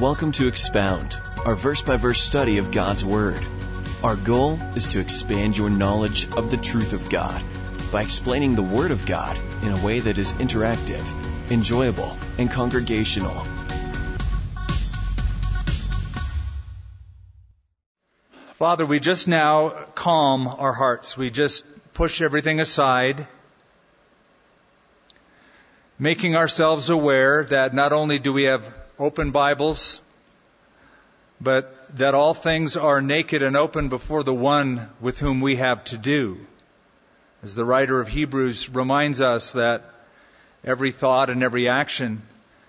welcome to Expound, our verse by verse study of God's Word. Our goal is to expand your knowledge of the truth of God by explaining the Word of God in a way that is interactive, enjoyable, and congregational. Father, we just now calm our hearts. We just push everything aside, making ourselves aware that not only do we have open Bibles, but that all things are naked and open before the one with whom we have to do. As the writer of Hebrews reminds us that every thought and every action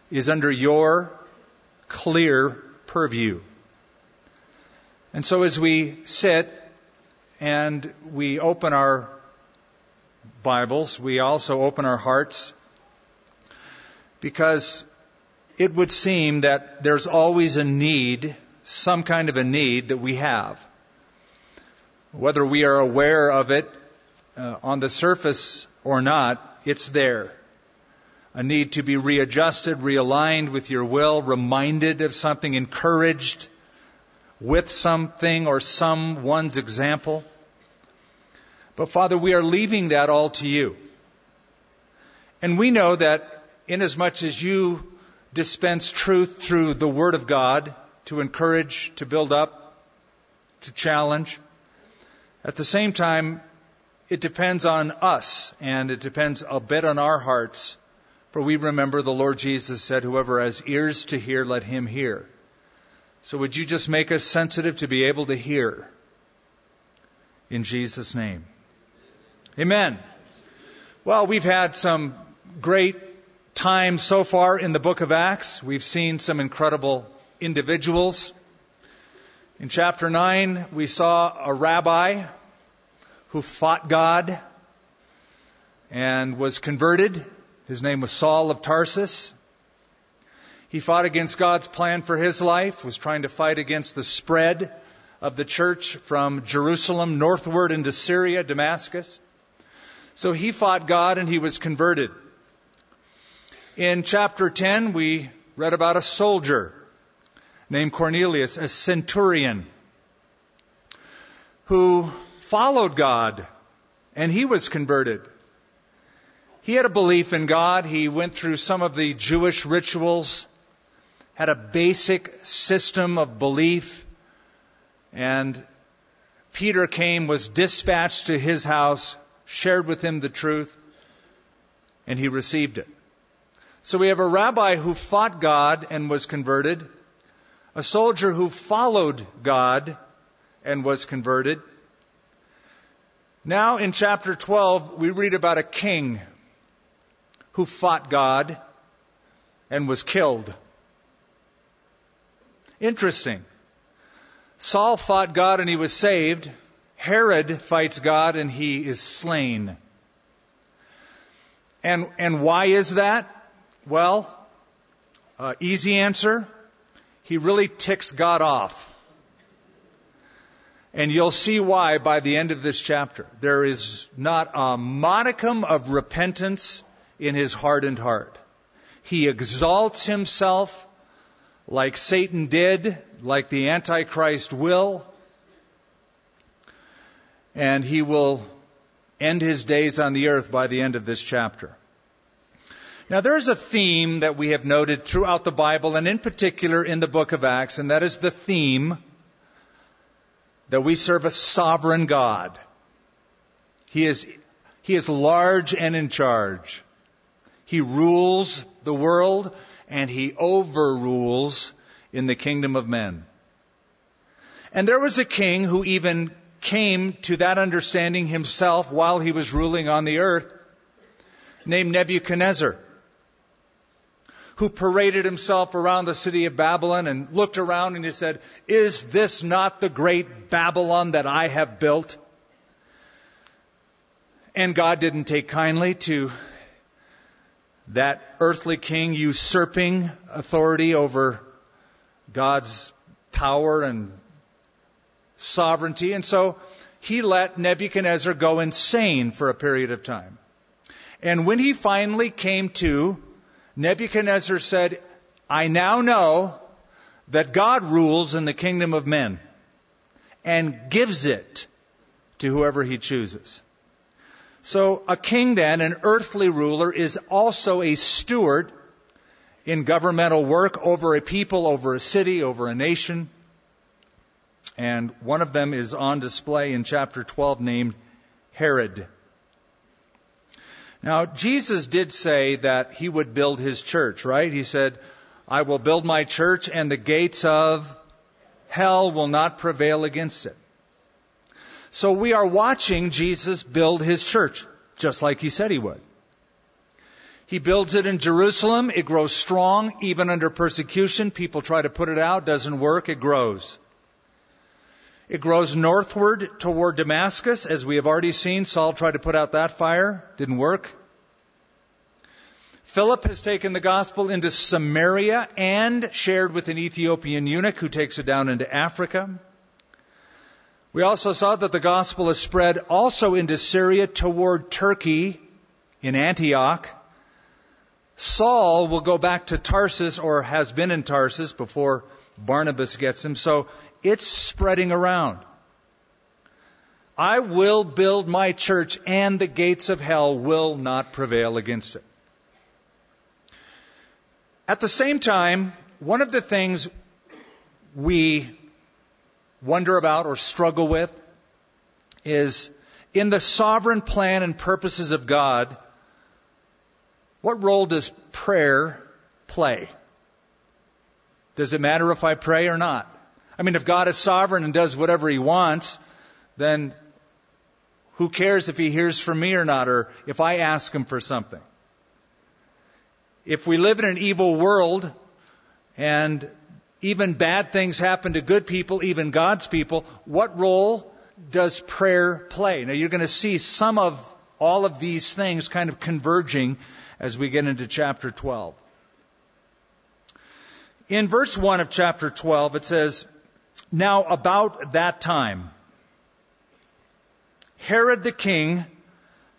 is under your clear purview. And so as we sit and we open our Bibles, we also open our hearts because it would seem that there's always a need, some kind of a need that we have. Whether we are aware of it uh, on the surface or not, it's there. A need to be readjusted, realigned with your will, reminded of something, encouraged with something or someone's example. But Father, we are leaving that all to you. And we know that inasmuch as you dispense truth through the Word of God to encourage, to build up, to challenge, at the same time, it depends on us and it depends a bit on our hearts. For we remember the Lord Jesus said, whoever has ears to hear, let him hear. So would you just make us sensitive to be able to hear? In Jesus' name. Amen. Well, we've had some great time so far in the book of Acts. We've seen some incredible individuals. In chapter 9, we saw a rabbi who fought God and was converted. His name was Saul of Tarsus. He fought against God's plan for his life, was trying to fight against the spread of the church from Jerusalem northward into Syria, Damascus. So he fought God and he was converted. In chapter 10, we read about a soldier named Cornelius, a centurion, who followed God and he was converted. He had a belief in God. He went through some of the Jewish rituals had a basic system of belief. And Peter came, was dispatched to his house, shared with him the truth, and he received it. So we have a rabbi who fought God and was converted, a soldier who followed God and was converted. Now in chapter 12, we read about a king who fought God and was killed. Interesting. Saul fought God and he was saved. Herod fights God and he is slain. And, and why is that? Well, uh, easy answer. He really ticks God off. And you'll see why by the end of this chapter. There is not a modicum of repentance in his hardened heart. He exalts himself like Satan did, like the Antichrist will, and he will end his days on the earth by the end of this chapter. Now there's a theme that we have noted throughout the Bible and in particular in the book of Acts, and that is the theme that we serve a sovereign God. He is, he is large and in charge. He rules the world and he overrules in the kingdom of men. And there was a king who even came to that understanding himself while he was ruling on the earth, named Nebuchadnezzar, who paraded himself around the city of Babylon and looked around and he said, Is this not the great Babylon that I have built? And God didn't take kindly to that earthly king usurping authority over God's power and sovereignty. And so he let Nebuchadnezzar go insane for a period of time. And when he finally came to, Nebuchadnezzar said, I now know that God rules in the kingdom of men and gives it to whoever he chooses. So a king then, an earthly ruler, is also a steward in governmental work over a people, over a city, over a nation. And one of them is on display in chapter 12 named Herod. Now, Jesus did say that he would build his church, right? He said, I will build my church and the gates of hell will not prevail against it. So we are watching Jesus build his church, just like he said he would. He builds it in Jerusalem. It grows strong, even under persecution. People try to put it out. Doesn't work. It grows. It grows northward toward Damascus, as we have already seen. Saul tried to put out that fire. Didn't work. Philip has taken the gospel into Samaria and shared with an Ethiopian eunuch who takes it down into Africa. We also saw that the gospel is spread also into Syria toward Turkey in Antioch. Saul will go back to Tarsus or has been in Tarsus before Barnabas gets him. So it's spreading around. I will build my church and the gates of hell will not prevail against it. At the same time, one of the things we wonder about or struggle with is in the sovereign plan and purposes of God, what role does prayer play? Does it matter if I pray or not? I mean, if God is sovereign and does whatever He wants, then who cares if He hears from me or not, or if I ask Him for something? If we live in an evil world and even bad things happen to good people, even God's people, what role does prayer play? Now you're going to see some of all of these things kind of converging as we get into chapter 12. In verse 1 of chapter 12, it says, Now about that time, Herod the king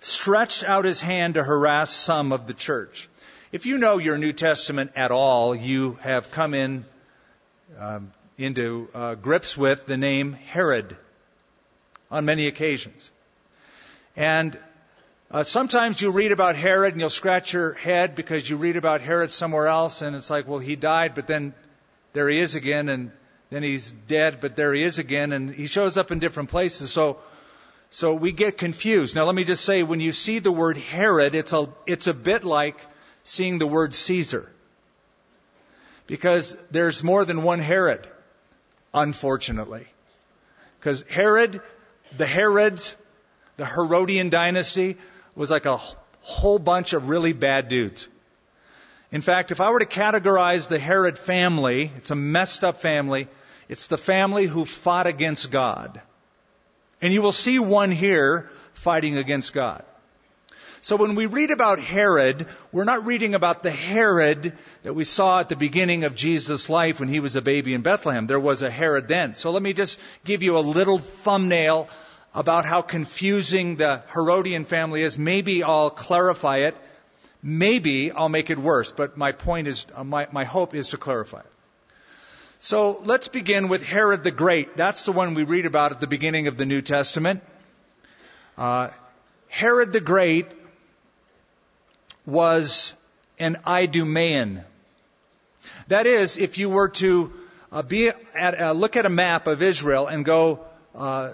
stretched out his hand to harass some of the church. If you know your New Testament at all, you have come in um, into uh, grips with the name Herod on many occasions. And uh, sometimes you read about Herod and you'll scratch your head because you read about Herod somewhere else and it's like, well, he died, but then there he is again, and then he's dead, but there he is again, and he shows up in different places. So, so we get confused. Now, let me just say, when you see the word Herod, it's a, it's a bit like seeing the word Caesar. Because there's more than one Herod, unfortunately. Because Herod, the Herods, the Herodian dynasty was like a whole bunch of really bad dudes. In fact, if I were to categorize the Herod family, it's a messed up family. It's the family who fought against God. And you will see one here fighting against God. So when we read about Herod, we're not reading about the Herod that we saw at the beginning of Jesus' life when he was a baby in Bethlehem. There was a Herod then. So let me just give you a little thumbnail about how confusing the Herodian family is. Maybe I'll clarify it. Maybe I'll make it worse, but my point is, uh, my, my hope is to clarify it. So let's begin with Herod the Great. That's the one we read about at the beginning of the New Testament. Uh, Herod the Great was an Idumean. That is, if you were to uh, be at, uh, look at a map of Israel and go uh,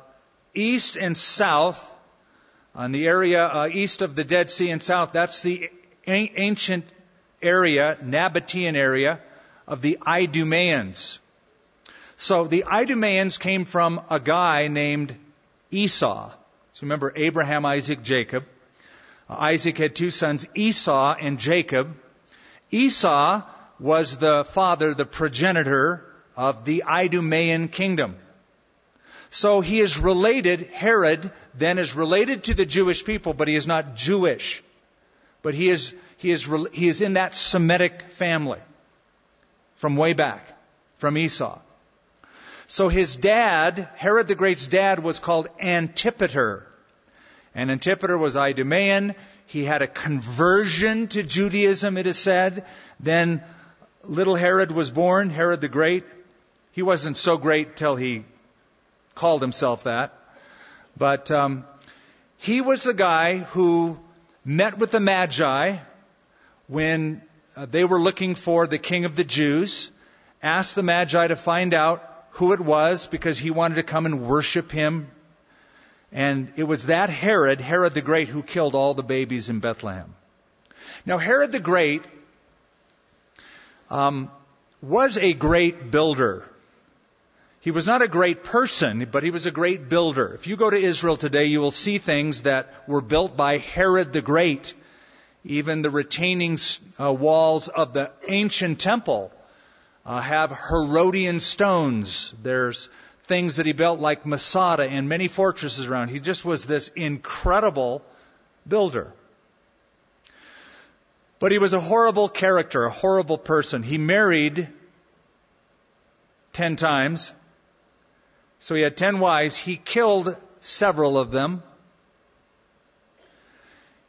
east and south on the area uh, east of the Dead Sea and south, that's the a- ancient area, Nabatean area of the Idumeans. So the Idumeans came from a guy named Esau. So remember Abraham, Isaac, Jacob. Isaac had two sons, Esau and Jacob. Esau was the father, the progenitor of the Idumean kingdom. So he is related, Herod then is related to the Jewish people, but he is not Jewish. But he is, he is, he is in that Semitic family from way back, from Esau. So his dad, Herod the Great's dad was called Antipater. And Antipater was Idumean. He had a conversion to Judaism, it is said. Then little Herod was born, Herod the Great. He wasn't so great till he called himself that. But um, he was the guy who met with the Magi when uh, they were looking for the king of the Jews, asked the Magi to find out who it was because he wanted to come and worship him. And it was that Herod, Herod the Great, who killed all the babies in Bethlehem. Now, Herod the Great um, was a great builder. He was not a great person, but he was a great builder. If you go to Israel today, you will see things that were built by Herod the Great. Even the retaining uh, walls of the ancient temple uh, have Herodian stones. There's things that he built like Masada and many fortresses around. He just was this incredible builder. But he was a horrible character, a horrible person. He married ten times. So he had ten wives. He killed several of them.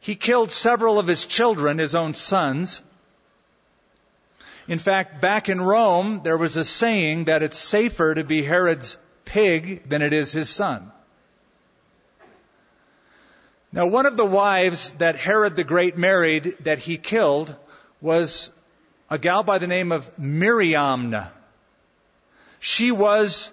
He killed several of his children, his own sons. In fact, back in Rome, there was a saying that it's safer to be Herod's pig than it is his son. Now, one of the wives that Herod the Great married that he killed was a gal by the name of Miriam. She was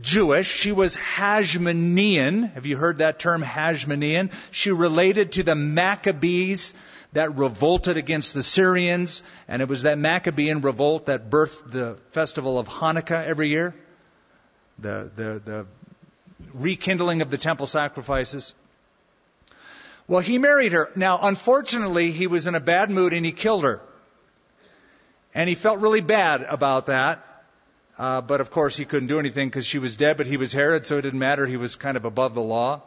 Jewish. She was Hasmonean. Have you heard that term, Hasmonean? She related to the Maccabees that revolted against the Syrians, and it was that Maccabean revolt that birthed the festival of Hanukkah every year, the, the, the rekindling of the temple sacrifices. Well, he married her. Now, unfortunately, he was in a bad mood and he killed her. And he felt really bad about that. Uh, but of course, he couldn't do anything because she was dead, but he was Herod, so it didn't matter. He was kind of above the law.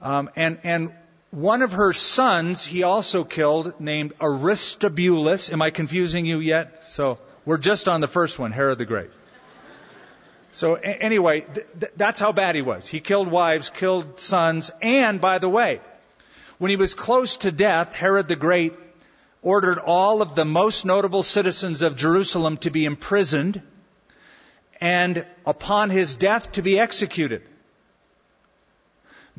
Um, and, and one of her sons he also killed named Aristobulus. Am I confusing you yet? So we're just on the first one, Herod the Great. So a- anyway, th- th- that's how bad he was. He killed wives, killed sons, and by the way, when he was close to death, Herod the Great ordered all of the most notable citizens of Jerusalem to be imprisoned and upon his death to be executed.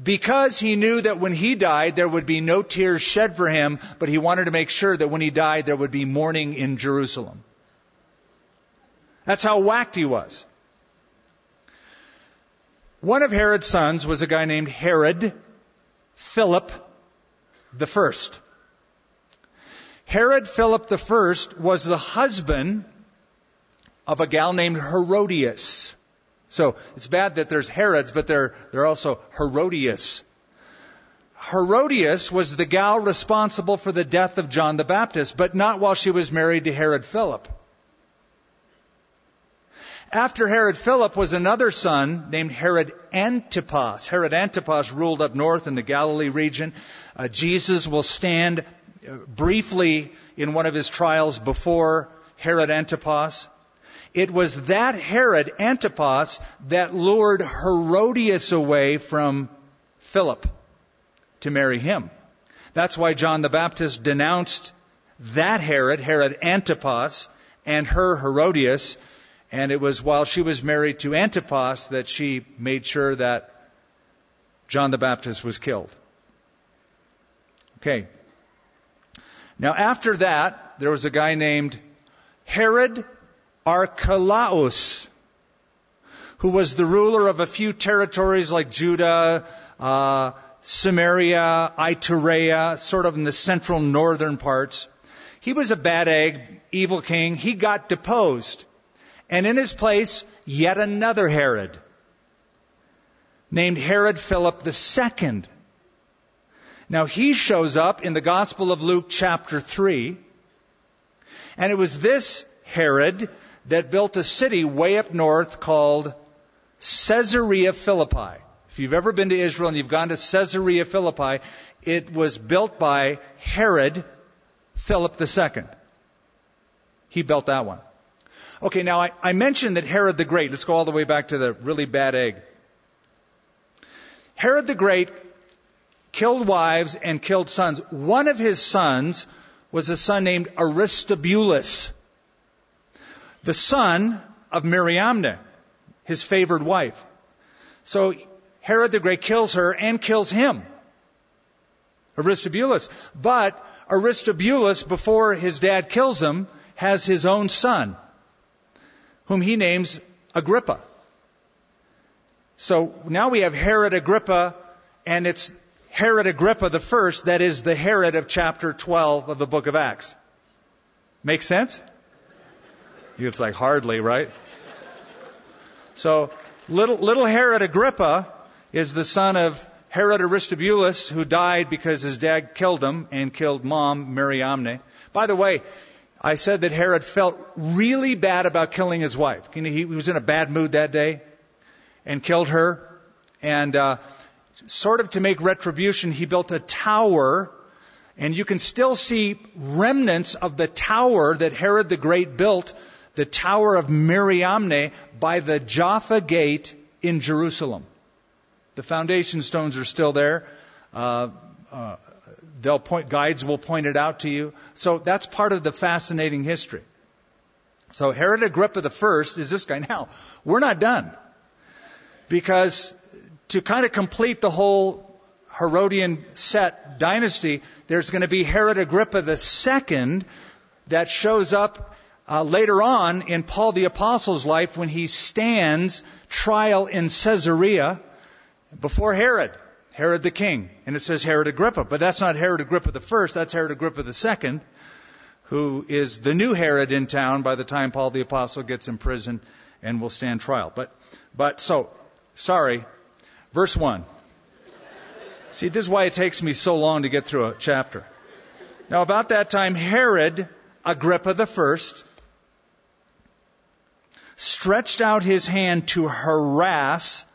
Because he knew that when he died, there would be no tears shed for him, but he wanted to make sure that when he died, there would be mourning in Jerusalem. That's how whacked he was. One of Herod's sons was a guy named Herod Philip the First. Herod Philip the First was the husband of a gal named Herodias. So it's bad that there's Herods, but there are also Herodias. Herodias was the gal responsible for the death of John the Baptist, but not while she was married to Herod Philip. After Herod Philip was another son named Herod Antipas. Herod Antipas ruled up north in the Galilee region. Uh, Jesus will stand uh, briefly in one of his trials before Herod Antipas. It was that Herod Antipas that lured Herodias away from Philip to marry him. That's why John the Baptist denounced that Herod, Herod Antipas, and her Herodias, and it was while she was married to Antipas that she made sure that John the Baptist was killed. Okay. Now after that, there was a guy named Herod Archelaus, who was the ruler of a few territories like Judah, uh, Samaria, Iturea, sort of in the central northern parts. He was a bad egg, evil king. He got deposed. And in his place, yet another Herod, named Herod Philip II. Now he shows up in the Gospel of Luke chapter 3. And it was this Herod that built a city way up north called Caesarea Philippi. If you've ever been to Israel and you've gone to Caesarea Philippi, it was built by Herod Philip II. He built that one. Okay, now I, I, mentioned that Herod the Great, let's go all the way back to the really bad egg. Herod the Great killed wives and killed sons. One of his sons was a son named Aristobulus. The son of Mariamne, his favored wife. So Herod the Great kills her and kills him. Aristobulus. But Aristobulus, before his dad kills him, has his own son, whom he names Agrippa. So now we have Herod Agrippa, and it's Herod Agrippa the first, that is the Herod of chapter 12 of the book of Acts. Make sense? It's like hardly, right? So little, little Herod Agrippa is the son of Herod Aristobulus, who died because his dad killed him and killed mom, Mariamne. By the way, I said that Herod felt really bad about killing his wife. He was in a bad mood that day and killed her. And uh, sort of to make retribution, he built a tower. And you can still see remnants of the tower that Herod the Great built, the Tower of Mariamne, by the Jaffa Gate in Jerusalem. The foundation stones are still there. Uh, uh, they'll point, guides will point it out to you. So that's part of the fascinating history. So Herod Agrippa first is this guy. Now, we're not done. Because to kind of complete the whole Herodian set dynasty, there's going to be Herod Agrippa second that shows up uh, later on in Paul the Apostle's life when he stands trial in Caesarea before Herod, Herod the king. And it says Herod Agrippa, but that's not Herod Agrippa the first, that's Herod Agrippa the second, who is the new Herod in town by the time Paul the apostle gets in prison and will stand trial. But, but so, sorry, verse 1. See, this is why it takes me so long to get through a chapter. Now, about that time, Herod Agrippa the first stretched out his hand to harass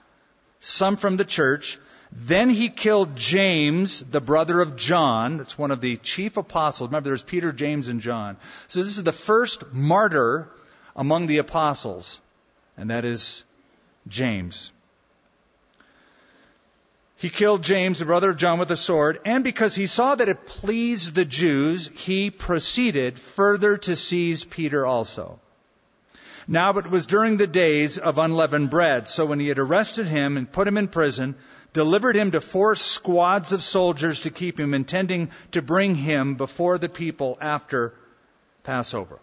some from the church. Then he killed James, the brother of John. That's one of the chief apostles. Remember, there's Peter, James, and John. So this is the first martyr among the apostles, and that is James. He killed James, the brother of John, with a sword, and because he saw that it pleased the Jews, he proceeded further to seize Peter also. Now it was during the days of unleavened bread. So when he had arrested him and put him in prison, delivered him to four squads of soldiers to keep him, intending to bring him before the people after Passover.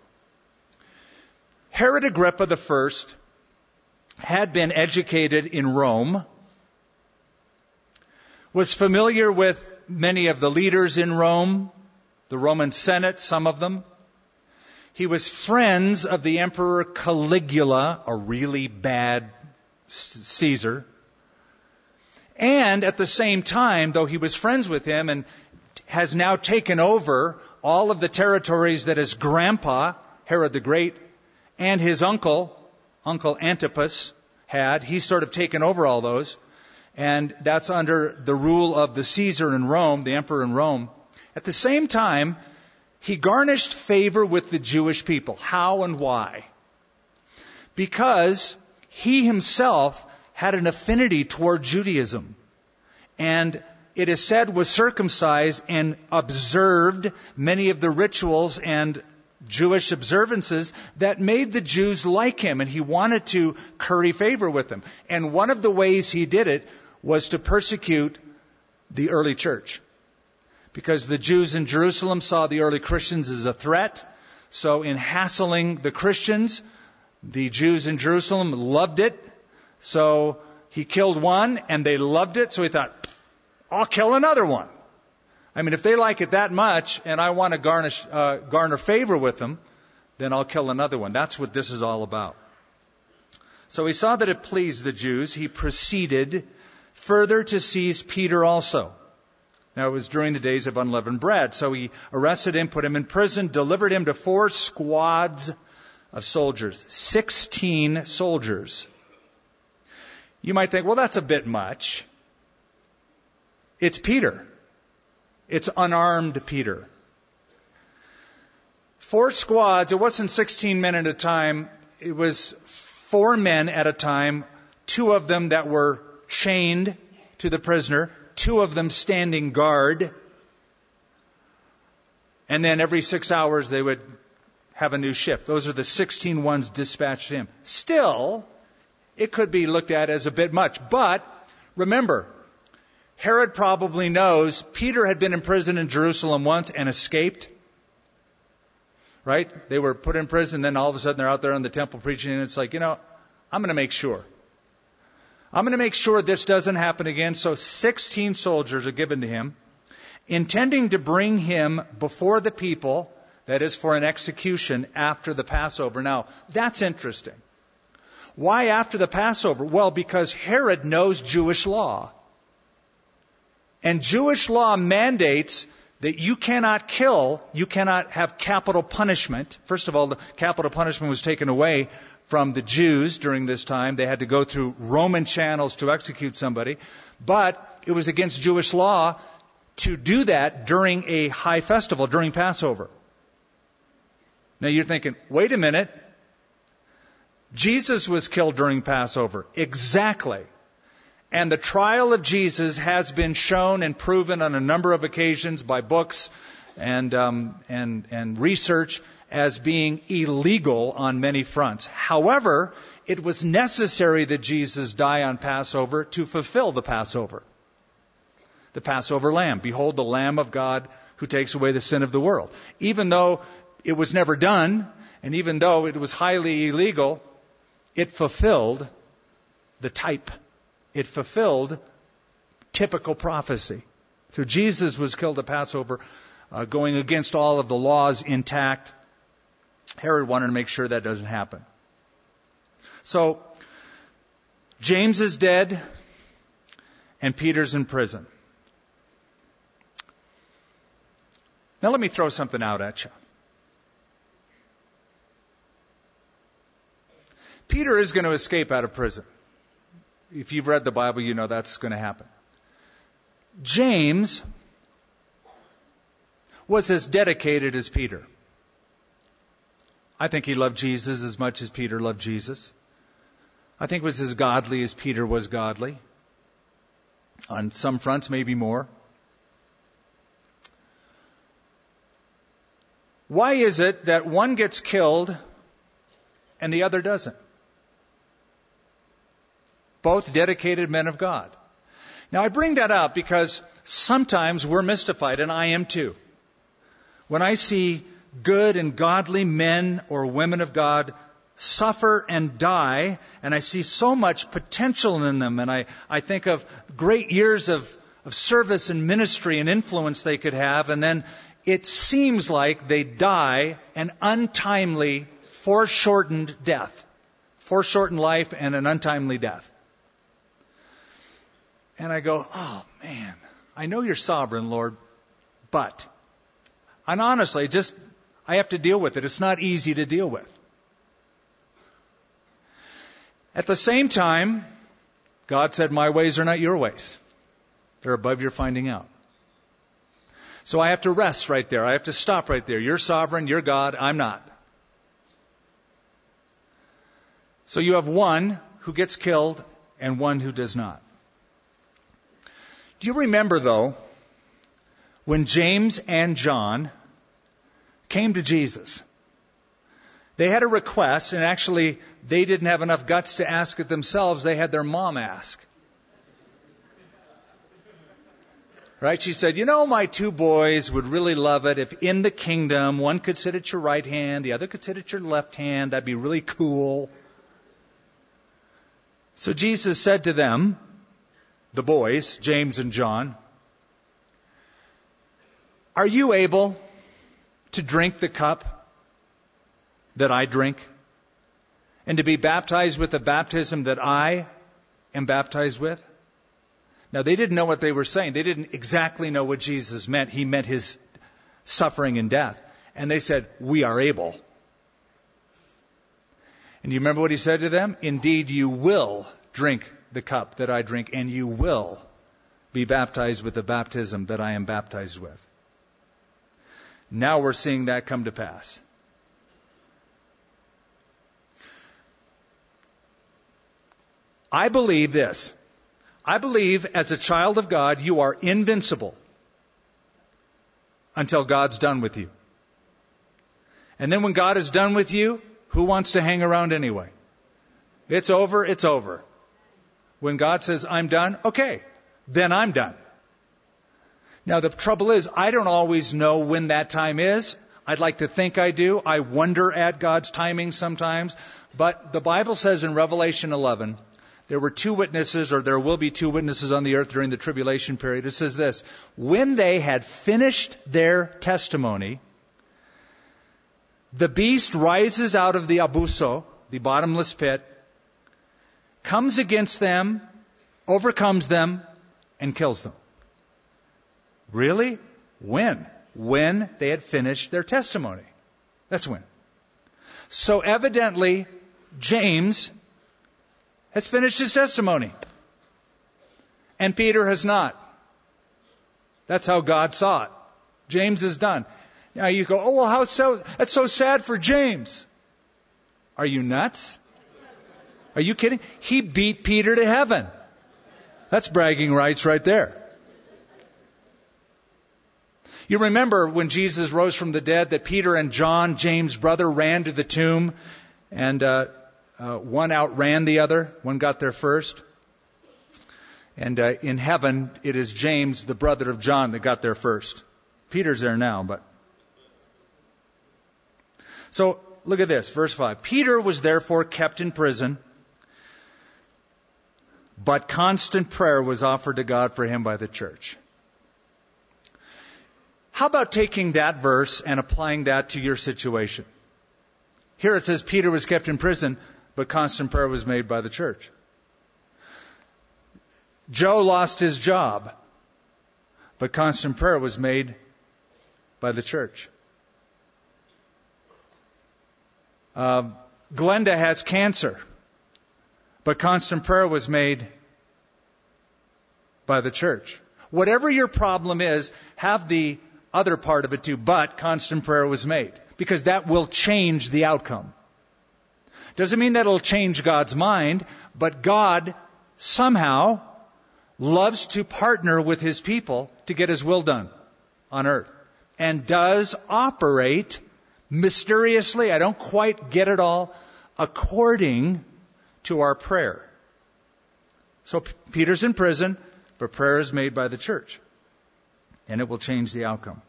Herod Agrippa first had been educated in Rome, was familiar with many of the leaders in Rome, the Roman Senate, some of them, he was friends of the Emperor Caligula, a really bad Caesar. And at the same time, though he was friends with him and has now taken over all of the territories that his grandpa, Herod the Great, and his uncle, Uncle Antipas, had, he's sort of taken over all those. And that's under the rule of the Caesar in Rome, the emperor in Rome. At the same time, he garnished favor with the Jewish people. How and why? Because he himself had an affinity toward Judaism. And it is said was circumcised and observed many of the rituals and Jewish observances that made the Jews like him, and he wanted to curry favor with them. And one of the ways he did it was to persecute the early church because the Jews in Jerusalem saw the early Christians as a threat. So in hassling the Christians, the Jews in Jerusalem loved it. So he killed one and they loved it. So he thought, I'll kill another one. I mean, if they like it that much and I want to garnish, uh, garner favor with them, then I'll kill another one. That's what this is all about. So he saw that it pleased the Jews. He proceeded further to seize Peter also. Now it was during the days of unleavened bread. So he arrested him, put him in prison, delivered him to four squads of soldiers. Sixteen soldiers. You might think, well, that's a bit much. It's Peter. It's unarmed Peter. Four squads, it wasn't 16 men at a time, it was four men at a time, two of them that were chained to the prisoner, two of them standing guard. And then every six hours they would have a new shift. Those are the 16 ones dispatched to him. Still, it could be looked at as a bit much. But remember, Herod probably knows Peter had been in prison in Jerusalem once and escaped. Right? They were put in prison, then all of a sudden they're out there in the temple preaching, and it's like, you know, I'm going to make sure. I'm going to make sure this doesn't happen again. So 16 soldiers are given to him, intending to bring him before the people, that is, for an execution after the Passover. Now, that's interesting. Why after the Passover? Well, because Herod knows Jewish law. And Jewish law mandates that you cannot kill, you cannot have capital punishment. First of all, the capital punishment was taken away from the Jews during this time. They had to go through Roman channels to execute somebody. But it was against Jewish law to do that during a high festival, during Passover. Now you're thinking, wait a minute. Jesus was killed during Passover. Exactly. And the trial of Jesus has been shown and proven on a number of occasions by books and, um, and, and research as being illegal on many fronts. However, it was necessary that Jesus die on Passover to fulfill the Passover. The Passover lamb. Behold the Lamb of God who takes away the sin of the world. Even though it was never done, and even though it was highly illegal, it fulfilled the type it fulfilled typical prophecy. So Jesus was killed at Passover, uh, going against all of the laws intact. Herod wanted to make sure that doesn't happen. So, James is dead, and Peter's in prison. Now let me throw something out at you. Peter is going to escape out of prison. If you've read the Bible, you know that's going to happen. James was as dedicated as Peter. I think he loved Jesus as much as Peter loved Jesus. I think was as godly as Peter was godly. On some fronts, maybe more. Why is it that one gets killed and the other doesn't? both dedicated men of God. Now I bring that up because sometimes we're mystified, and I am too. When I see good and godly men or women of God suffer and die, and I see so much potential in them, and I, I think of great years of, of service and ministry and influence they could have, and then it seems like they die an untimely, foreshortened death. Foreshortened life and an untimely death. And I go, oh man, I know you're sovereign, Lord, but, and honestly, just, I have to deal with it. It's not easy to deal with. At the same time, God said, my ways are not your ways. They're above your finding out. So I have to rest right there. I have to stop right there. You're sovereign, you're God, I'm not. So you have one who gets killed and one who does not. Do you remember, though, when James and John came to Jesus? They had a request, and actually, they didn't have enough guts to ask it themselves. They had their mom ask. Right? She said, You know, my two boys would really love it if in the kingdom one could sit at your right hand, the other could sit at your left hand. That'd be really cool. So Jesus said to them, the boys, James and John, are you able to drink the cup that I drink? And to be baptized with the baptism that I am baptized with? Now, they didn't know what they were saying. They didn't exactly know what Jesus meant. He meant his suffering and death. And they said, We are able. And do you remember what he said to them? Indeed, you will drink the cup that I drink, and you will be baptized with the baptism that I am baptized with. Now we're seeing that come to pass. I believe this. I believe as a child of God, you are invincible until God's done with you. And then when God is done with you, who wants to hang around anyway? It's over, it's over. When God says, I'm done, okay, then I'm done. Now the trouble is, I don't always know when that time is. I'd like to think I do. I wonder at God's timing sometimes. But the Bible says in Revelation 11, there were two witnesses, or there will be two witnesses on the earth during the tribulation period. It says this When they had finished their testimony, the beast rises out of the abuso, the bottomless pit, comes against them, overcomes them, and kills them. Really? When? When they had finished their testimony. That's when. So evidently, James has finished his testimony. And Peter has not. That's how God saw it. James is done. Now you go, oh, well, how so? That's so sad for James. Are you nuts? Are you kidding? He beat Peter to heaven. That's bragging rights right there. You remember when Jesus rose from the dead that Peter and John, James' brother, ran to the tomb and uh, uh, one outran the other. One got there first. And uh, in heaven, it is James, the brother of John, that got there first. Peter's there now, but. So look at this, verse 5. Peter was therefore kept in prison, but constant prayer was offered to God for him by the church. How about taking that verse and applying that to your situation? Here it says Peter was kept in prison, but constant prayer was made by the church. Joe lost his job, but constant prayer was made by the church. Uh, Glenda has cancer, but constant prayer was made by the church. Whatever your problem is, have the other part of it too, but constant prayer was made. Because that will change the outcome. Doesn't mean that it'll change God's mind, but God somehow loves to partner with His people to get His will done on earth. And does operate mysteriously, I don't quite get it all, according to our prayer. So Peter's in prison, but prayer is made by the church and it will change the outcome.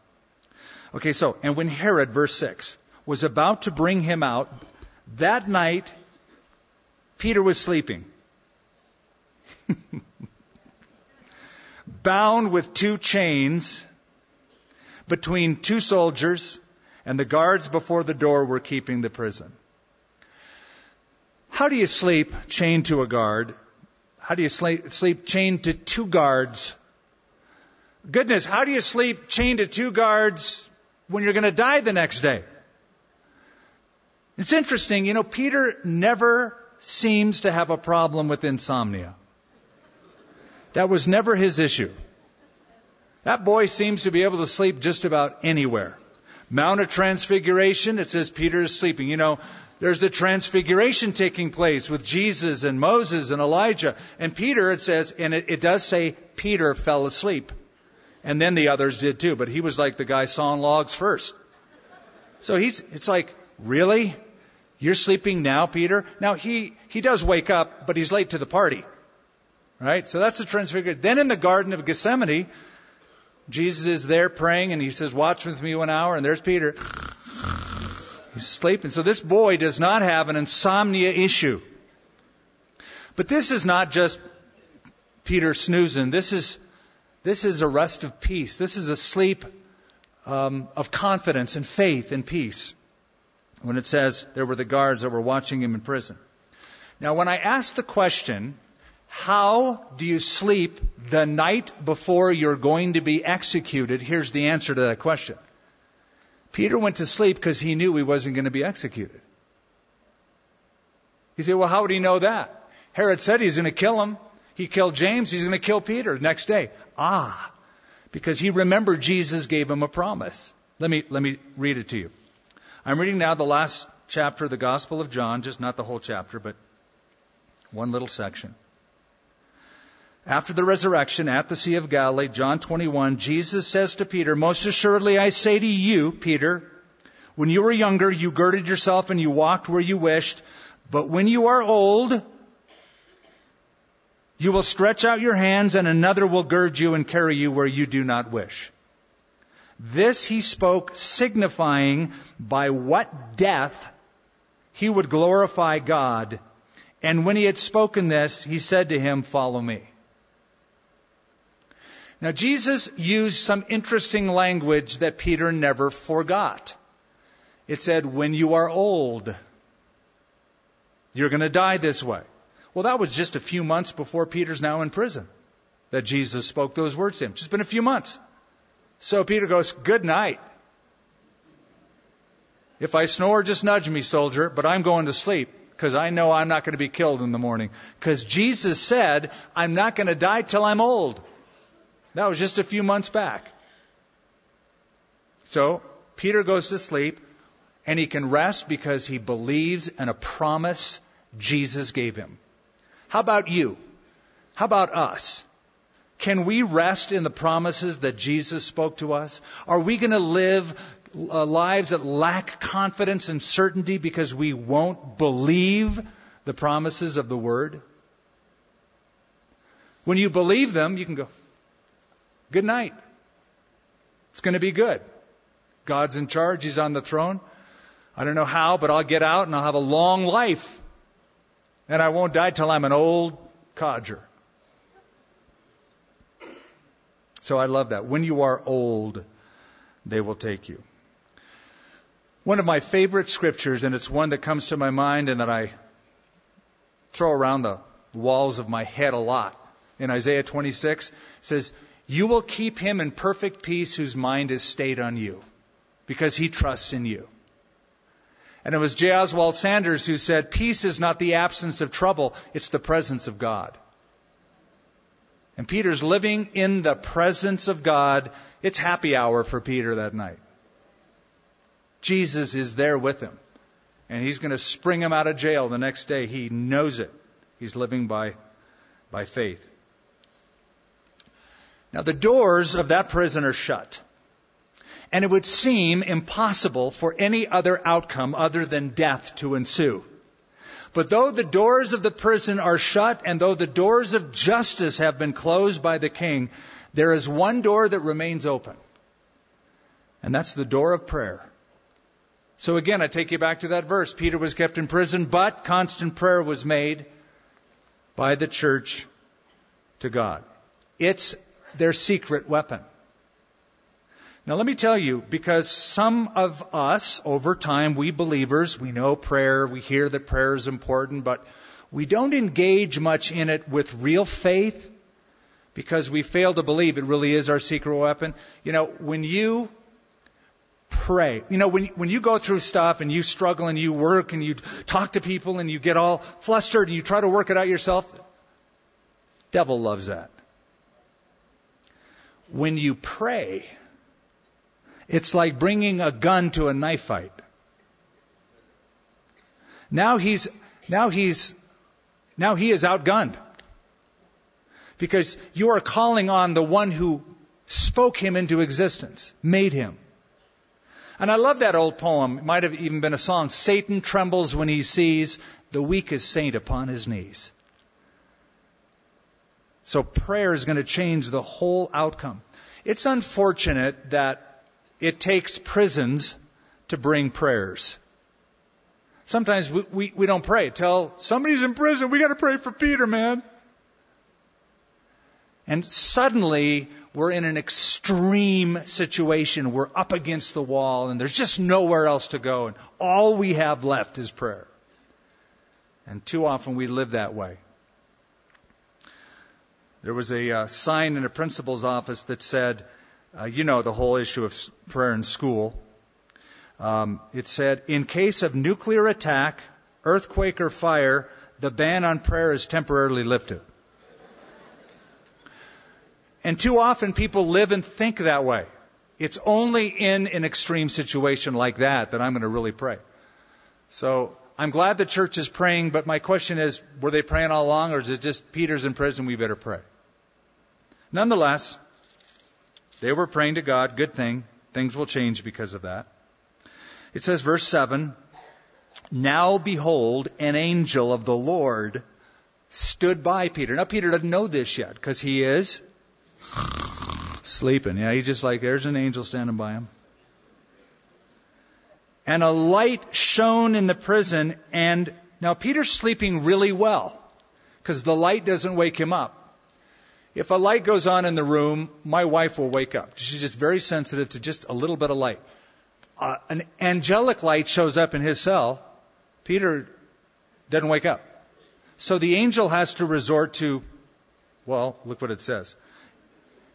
Okay, so, and when Herod, verse 6, was about to bring him out, that night, Peter was sleeping. Bound with two chains between two soldiers, and the guards before the door were keeping the prison. How do you sleep chained to a guard? How do you sleep, chained to two guards Goodness, how do you sleep chained to two guards when you're going to die the next day? It's interesting, you know, Peter never seems to have a problem with insomnia. That was never his issue. That boy seems to be able to sleep just about anywhere. Mount of Transfiguration, it says Peter is sleeping. You know, there's the transfiguration taking place with Jesus and Moses and Elijah. And Peter, it says, and it, it does say Peter fell asleep. And then the others did too, but he was like the guy sawing logs first. So he's, it's like, really? You're sleeping now, Peter? Now he, he does wake up, but he's late to the party. Right? So that's the transfiguration. Then in the Garden of Gethsemane, Jesus is there praying and he says, watch with me one hour, and there's Peter. He's sleeping. So this boy does not have an insomnia issue. But this is not just Peter snoozing. This is this is a rest of peace. This is a sleep um, of confidence and faith and peace. When it says there were the guards that were watching him in prison. Now, when I ask the question, how do you sleep the night before you're going to be executed? Here's the answer to that question. Peter went to sleep because he knew he wasn't going to be executed. He said, well, how would he know that? Herod said he's going to kill him. He killed James, he's going to kill Peter next day. Ah, because he remembered Jesus gave him a promise. Let me, let me read it to you. I'm reading now the last chapter of the Gospel of John, just not the whole chapter, but one little section. After the resurrection at the Sea of Galilee, John 21, Jesus says to Peter, Most assuredly I say to you, Peter, When you were younger, you girded yourself and you walked where you wished. But when you are old, you will stretch out your hands and another will gird you and carry you where you do not wish. This he spoke signifying by what death he would glorify God. And when he had spoken this, he said to him, follow me. Now Jesus used some interesting language that Peter never forgot. It said, when you are old, you're going to die this way. Well, that was just a few months before Peter's now in prison that Jesus spoke those words to him. Just been a few months. So Peter goes, Good night. If I snore, just nudge me, soldier, but I'm going to sleep because I know I'm not going to be killed in the morning. Because Jesus said, I'm not going to die till I'm old. That was just a few months back. So Peter goes to sleep and he can rest because he believes in a promise Jesus gave him. How about you? How about us? Can we rest in the promises that Jesus spoke to us? Are we going to live uh, lives that lack confidence and certainty because we won't believe the promises of the Word? When you believe them, you can go, Good night. It's going to be good. God's in charge. He's on the throne. I don't know how, but I'll get out and I'll have a long life. And I won't die till I'm an old codger. So I love that. When you are old, they will take you. One of my favorite scriptures, and it's one that comes to my mind and that I throw around the walls of my head a lot. In Isaiah 26 says, You will keep him in perfect peace whose mind is stayed on you, because he trusts in you. And it was J. Oswald Sanders who said, Peace is not the absence of trouble, it's the presence of God. And Peter's living in the presence of God. It's happy hour for Peter that night. Jesus is there with him. And he's going to spring him out of jail the next day. He knows it. He's living by, by faith. Now, the doors of that prison are shut. And it would seem impossible for any other outcome other than death to ensue. But though the doors of the prison are shut and though the doors of justice have been closed by the king, there is one door that remains open. And that's the door of prayer. So again, I take you back to that verse. Peter was kept in prison, but constant prayer was made by the church to God. It's their secret weapon. Now let me tell you, because some of us, over time, we believers, we know prayer, we hear that prayer is important, but we don't engage much in it with real faith because we fail to believe it really is our secret weapon. You know, when you pray, you know, when, when you go through stuff and you struggle and you work and you talk to people and you get all flustered and you try to work it out yourself, devil loves that. When you pray, it's like bringing a gun to a knife fight. Now he's, now he's, now he is outgunned. Because you are calling on the one who spoke him into existence, made him. And I love that old poem. It might have even been a song. Satan trembles when he sees the weakest saint upon his knees. So prayer is going to change the whole outcome. It's unfortunate that it takes prisons to bring prayers. Sometimes we, we, we don't pray. Tell somebody's in prison, we got to pray for Peter, man. And suddenly we're in an extreme situation. We're up against the wall and there's just nowhere else to go. And all we have left is prayer. And too often we live that way. There was a uh, sign in a principal's office that said, uh, you know the whole issue of prayer in school. Um, it said, in case of nuclear attack, earthquake, or fire, the ban on prayer is temporarily lifted. And too often people live and think that way. It's only in an extreme situation like that that I'm going to really pray. So I'm glad the church is praying, but my question is, were they praying all along or is it just Peter's in prison, we better pray? Nonetheless, they were praying to God. Good thing. Things will change because of that. It says, verse 7 Now behold, an angel of the Lord stood by Peter. Now, Peter doesn't know this yet because he is sleeping. Yeah, he's just like, there's an angel standing by him. And a light shone in the prison, and now Peter's sleeping really well because the light doesn't wake him up. If a light goes on in the room, my wife will wake up. She's just very sensitive to just a little bit of light. Uh, an angelic light shows up in his cell. Peter doesn't wake up. So the angel has to resort to, well, look what it says.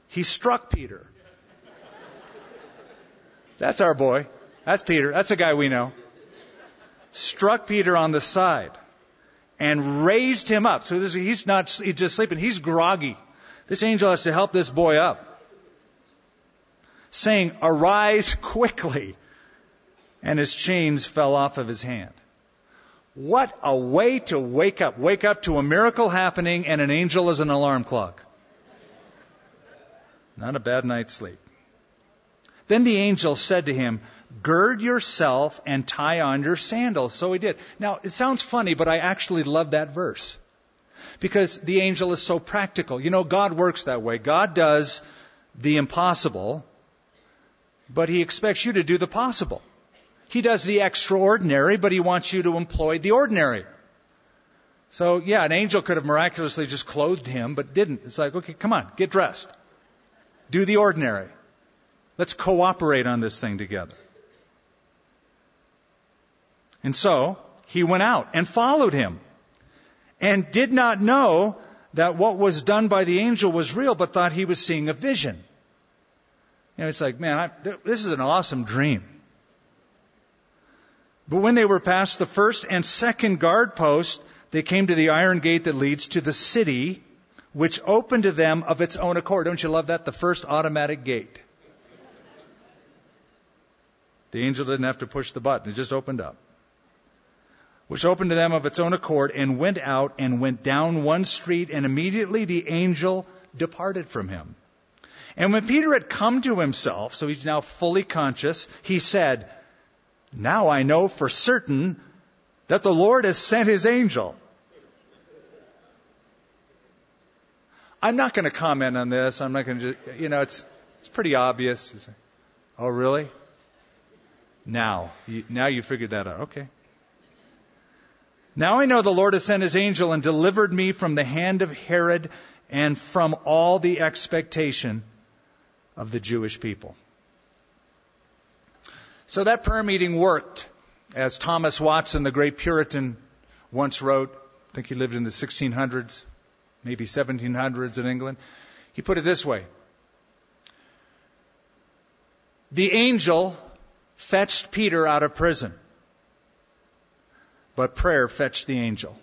He struck Peter. That's our boy. That's Peter. That's a guy we know. Struck Peter on the side and raised him up. So this, he's not he's just sleeping. He's groggy. This angel has to help this boy up, saying, "Arise quickly." And his chains fell off of his hand. What a way to wake up. Wake up to a miracle happening and an angel as an alarm clock. Not a bad night's sleep. Then the angel said to him, Gird yourself and tie on your sandals. So he did. Now, it sounds funny, but I actually love that verse. Because the angel is so practical. You know, God works that way. God does the impossible, but he expects you to do the possible. He does the extraordinary, but he wants you to employ the ordinary. So, yeah, an angel could have miraculously just clothed him, but didn't. It's like, okay, come on, get dressed. Do the ordinary. Let's cooperate on this thing together. And so he went out and followed him and did not know that what was done by the angel was real, but thought he was seeing a vision. You know, it's like, man, I, this is an awesome dream. But when they were past the first and second guard post, they came to the iron gate that leads to the city, which opened to them of its own accord. Don't you love that? The first automatic gate. The angel didn't have to push the button, it just opened up which opened to them of its own accord, and went out and went down one street, and immediately the angel departed from him. And when Peter had come to himself, so he's now fully conscious, he said, Now I know for certain that the Lord has sent his angel. I'm not going to comment on this. I'm not going to, you know, it's, it's pretty obvious. Oh, really? Now, you, now you figured that out. Okay. Now I know the Lord has sent his angel and delivered me from the hand of Herod and from all the expectation of the Jewish people. So that prayer meeting worked, as Thomas Watson, the great Puritan, once wrote. I think he lived in the 1600s, maybe 1700s in England. He put it this way The angel fetched Peter out of prison but prayer fetched the angel.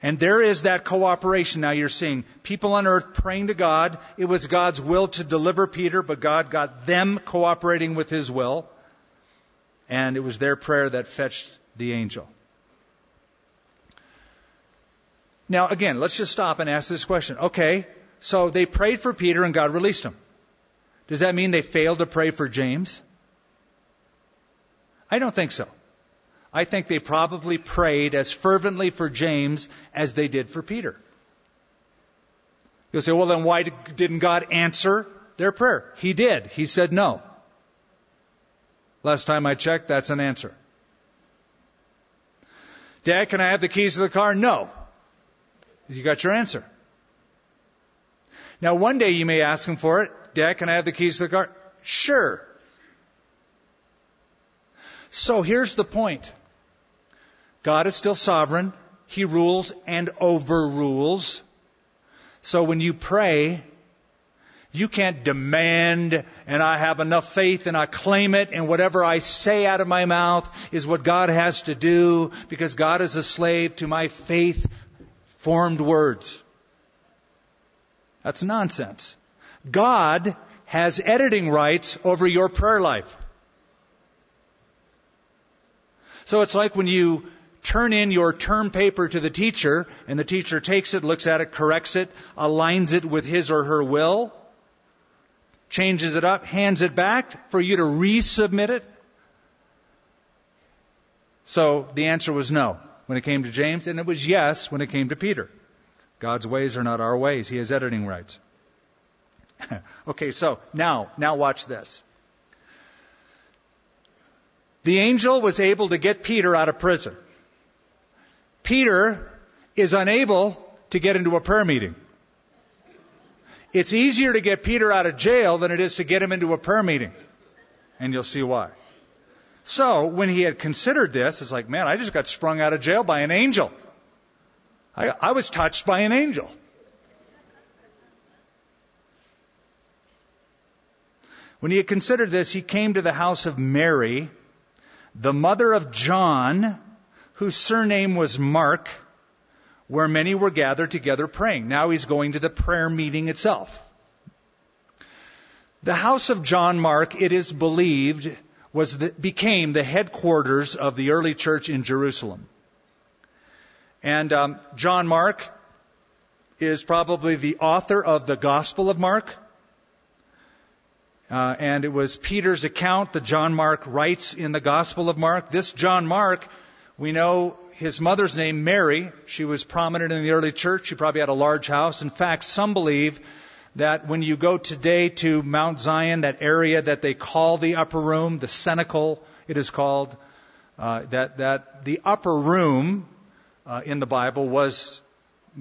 And there is that cooperation now you're seeing. People on earth praying to God. It was God's will to deliver Peter, but God got them cooperating with His will. And it was their prayer that fetched the angel. Now again, let's just stop and ask this question. Okay, so they prayed for Peter and God released him. Does that mean they failed to pray for James? I don't think so. I think they probably prayed as fervently for James as they did for Peter. You'll say, well, then why didn't God answer their prayer? He did. He said no. Last time I checked, that's an answer. Dad, can I have the keys to the car? No. You got your answer. Now, one day you may ask him for it. Dad, can I have the keys to the car? Sure. So here's the point. God is still sovereign. He rules and overrules. So when you pray, you can't demand and I have enough faith and I claim it and whatever I say out of my mouth is what God has to do because God is a slave to my faith formed words. That's nonsense. God has editing rights over your prayer life. So it's like when you turn in your term paper to the teacher, and the teacher takes it, looks at it, corrects it, aligns it with his or her will, changes it up, hands it back for you to resubmit it. So the answer was no when it came to James, and it was yes when it came to Peter. God's ways are not our ways. He has editing rights. okay, so now, now watch this. The angel was able to get Peter out of prison. Peter is unable to get into a prayer meeting. It's easier to get Peter out of jail than it is to get him into a prayer meeting. And you'll see why. So, when he had considered this, it's like, man, I just got sprung out of jail by an angel. I, I was touched by an angel. When he had considered this, he came to the house of Mary, the mother of John, whose surname was Mark, where many were gathered together praying. Now he's going to the prayer meeting itself. The house of John Mark, it is believed, was the, became the headquarters of the early church in Jerusalem. And um, John Mark is probably the author of the Gospel of Mark. Uh, and it was Peter's account that John Mark writes in the Gospel of Mark. This John Mark, we know his mother's name, Mary. She was prominent in the early church. She probably had a large house. In fact, some believe that when you go today to Mount Zion, that area that they call the upper room, the cenacle, it is called, uh, that, that the upper room uh, in the Bible was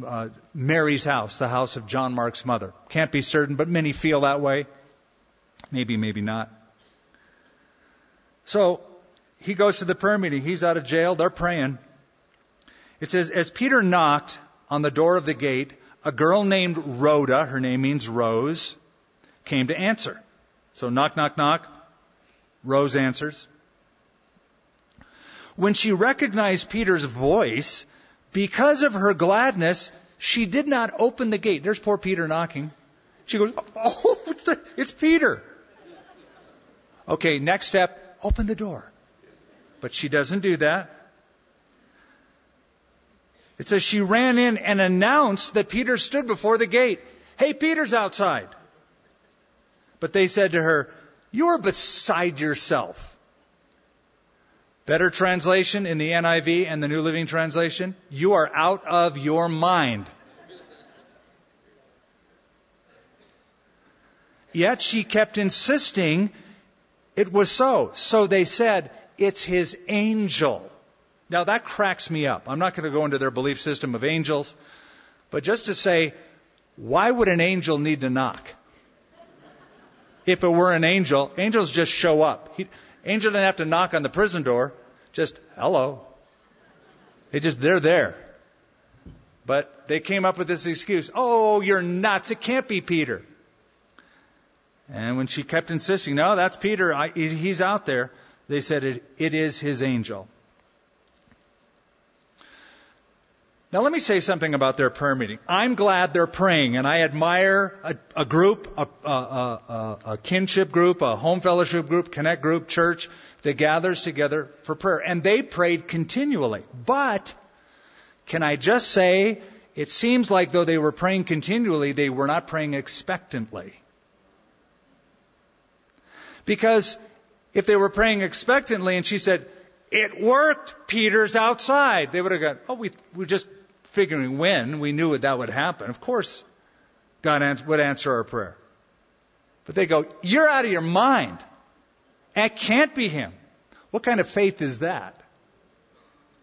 uh, Mary's house, the house of John Mark's mother. Can't be certain, but many feel that way. Maybe, maybe not. So he goes to the prayer meeting. He's out of jail. They're praying. It says, as Peter knocked on the door of the gate, a girl named Rhoda, her name means rose, came to answer. So knock, knock, knock. Rose answers. When she recognized Peter's voice, because of her gladness, she did not open the gate. There's poor Peter knocking. She goes, Oh, it's Peter. Okay, next step, open the door. But she doesn't do that. It says she ran in and announced that Peter stood before the gate. Hey, Peter's outside. But they said to her, You're beside yourself. Better translation in the NIV and the New Living Translation, you are out of your mind. Yet she kept insisting it was so. So they said, it's his angel. Now that cracks me up. I'm not going to go into their belief system of angels, but just to say, why would an angel need to knock? If it were an angel, angels just show up. He, angel didn't have to knock on the prison door. Just, hello. They just, they're there. But they came up with this excuse. Oh, you're nuts. It can't be Peter. And when she kept insisting, no, that's Peter. I, he's out there. They said it, it is his angel. Now, let me say something about their prayer meeting. I'm glad they're praying, and I admire a, a group, a, a, a, kinship group, a home fellowship group, connect group, church that gathers together for prayer. And they prayed continually. But, can I just say, it seems like though they were praying continually, they were not praying expectantly. Because if they were praying expectantly and she said, it worked, Peter's outside, they would have gone, oh, we, we just figuring when we knew that would happen. Of course, God would answer our prayer. But they go, You're out of your mind. That can't be Him. What kind of faith is that?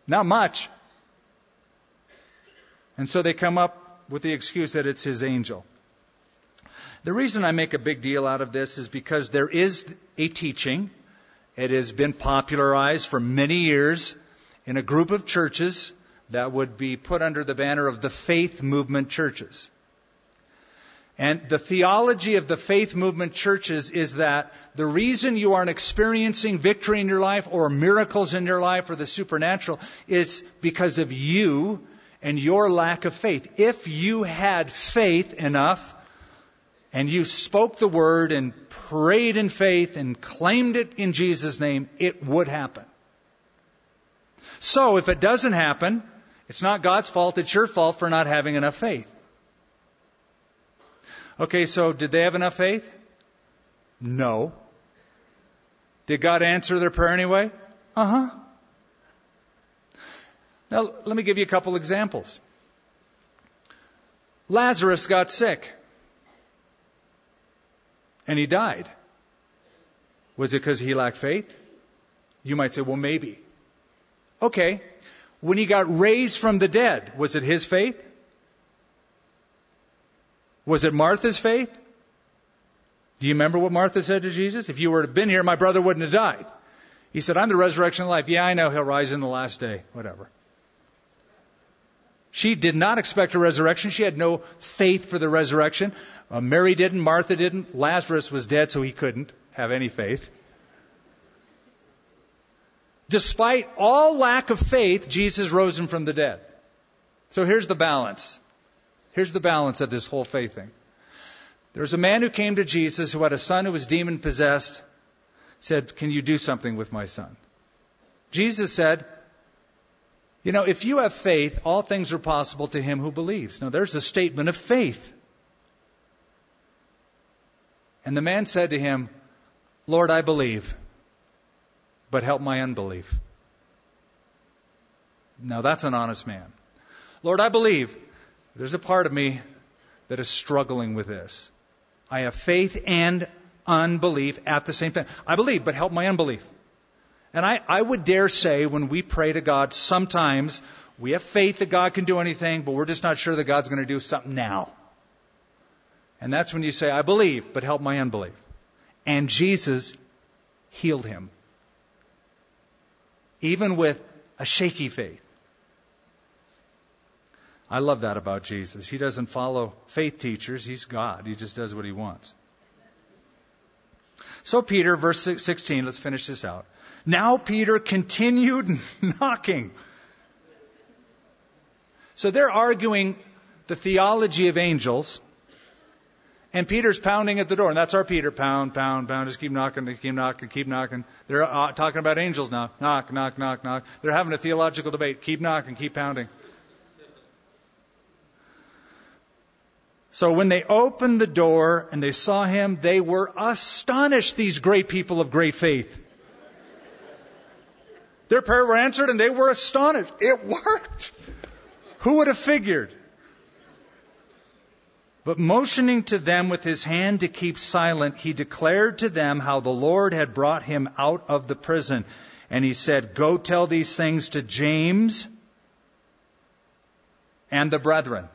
Not much. And so they come up with the excuse that it's His angel. The reason I make a big deal out of this is because there is a teaching. It has been popularized for many years in a group of churches that would be put under the banner of the faith movement churches. And the theology of the faith movement churches is that the reason you aren't experiencing victory in your life or miracles in your life or the supernatural is because of you and your lack of faith. If you had faith enough and you spoke the word and prayed in faith and claimed it in Jesus' name, it would happen. So if it doesn't happen, it's not God's fault, it's your fault for not having enough faith. Okay, so did they have enough faith? No. Did God answer their prayer anyway? Uh huh. Now, let me give you a couple examples. Lazarus got sick. And he died. Was it because he lacked faith? You might say, well, maybe. Okay. When he got raised from the dead, was it his faith? Was it Martha's faith? Do you remember what Martha said to Jesus? If you were to have been here, my brother wouldn't have died. He said, I'm the resurrection and life. Yeah, I know he'll rise in the last day. Whatever. She did not expect a resurrection. She had no faith for the resurrection. Uh, Mary didn't. Martha didn't. Lazarus was dead, so he couldn't have any faith. Despite all lack of faith, Jesus rose him from the dead. So here's the balance. Here's the balance of this whole faith thing. There was a man who came to Jesus who had a son who was demon possessed, said, Can you do something with my son? Jesus said, You know, if you have faith, all things are possible to him who believes. Now there's a statement of faith. And the man said to him, Lord, I believe, but help my unbelief. Now that's an honest man. Lord, I believe. There's a part of me that is struggling with this. I have faith and unbelief at the same time. I believe, but help my unbelief. And I, I would dare say when we pray to God, sometimes we have faith that God can do anything, but we're just not sure that God's going to do something now. And that's when you say, I believe, but help my unbelief. And Jesus healed him. Even with a shaky faith. I love that about Jesus. He doesn't follow faith teachers. He's God. He just does what he wants. So Peter, verse 16, let's finish this out. Now Peter continued knocking. So they're arguing the theology of angels, and Peter's pounding at the door, and that's our Peter. Pound, pound, pound. Just keep knocking, keep knocking, keep knocking. They're uh, talking about angels now. Knock, knock, knock, knock. They're having a theological debate. Keep knocking, keep pounding. So when they opened the door and they saw him, they were astonished, these great people of great faith. Their prayer were answered and they were astonished. It worked. Who would have figured? But motioning to them with his hand to keep silent, he declared to them how the Lord had brought him out of the prison. And he said, Go tell these things to James and the brethren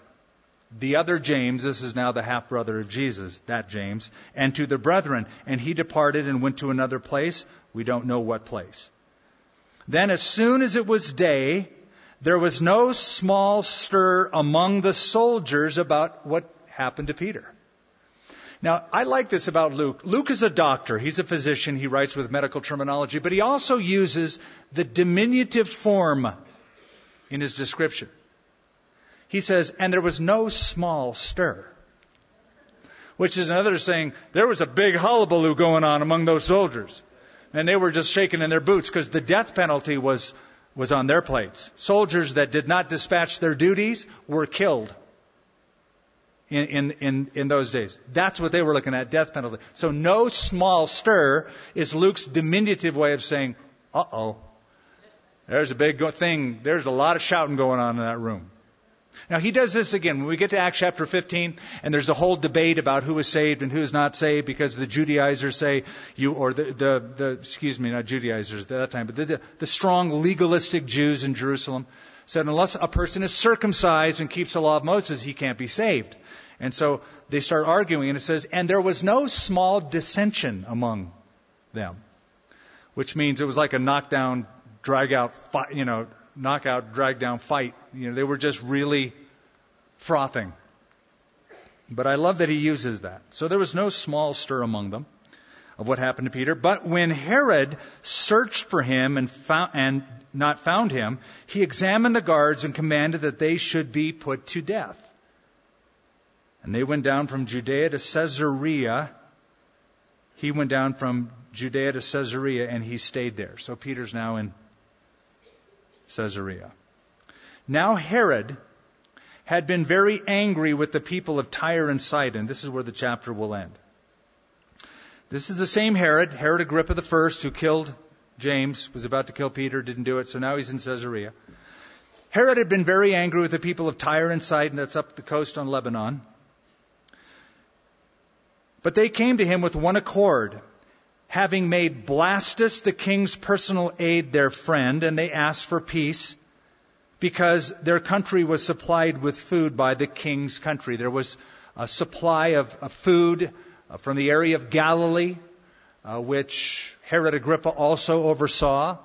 the other James, this is now the half brother of Jesus, that James, and to the brethren. And he departed and went to another place. We don't know what place. Then, as soon as it was day, there was no small stir among the soldiers about what happened to Peter. Now, I like this about Luke. Luke is a doctor. He's a physician. He writes with medical terminology, but he also uses the diminutive form in his description. He says, and there was no small stir. Which is another saying, there was a big hullabaloo going on among those soldiers. And they were just shaking in their boots because the death penalty was, was on their plates. Soldiers that did not dispatch their duties were killed in, in, in, in those days. That's what they were looking at, death penalty. So no small stir is Luke's diminutive way of saying, uh oh, there's a big thing, there's a lot of shouting going on in that room. Now he does this again when we get to Acts chapter 15, and there's a whole debate about who is saved and who is not saved because the Judaizers say you, or the, the, the excuse me, not Judaizers at that time, but the, the, the strong legalistic Jews in Jerusalem said unless a person is circumcised and keeps the law of Moses, he can't be saved. And so they start arguing, and it says, and there was no small dissension among them, which means it was like a knockdown, drag out, you know, knockout, drag down fight. You know, they were just really frothing. But I love that he uses that. So there was no small stir among them of what happened to Peter. But when Herod searched for him and found, and not found him, he examined the guards and commanded that they should be put to death. And they went down from Judea to Caesarea. He went down from Judea to Caesarea and he stayed there. So Peter's now in Caesarea. Now Herod had been very angry with the people of Tyre and Sidon. This is where the chapter will end. This is the same Herod, Herod Agrippa I, who killed James, was about to kill Peter, didn't do it, so now he's in Caesarea. Herod had been very angry with the people of Tyre and Sidon, that's up the coast on Lebanon. But they came to him with one accord, having made Blastus, the king's personal aide, their friend, and they asked for peace because their country was supplied with food by the king's country. There was a supply of, of food uh, from the area of Galilee, uh, which Herod Agrippa also oversaw.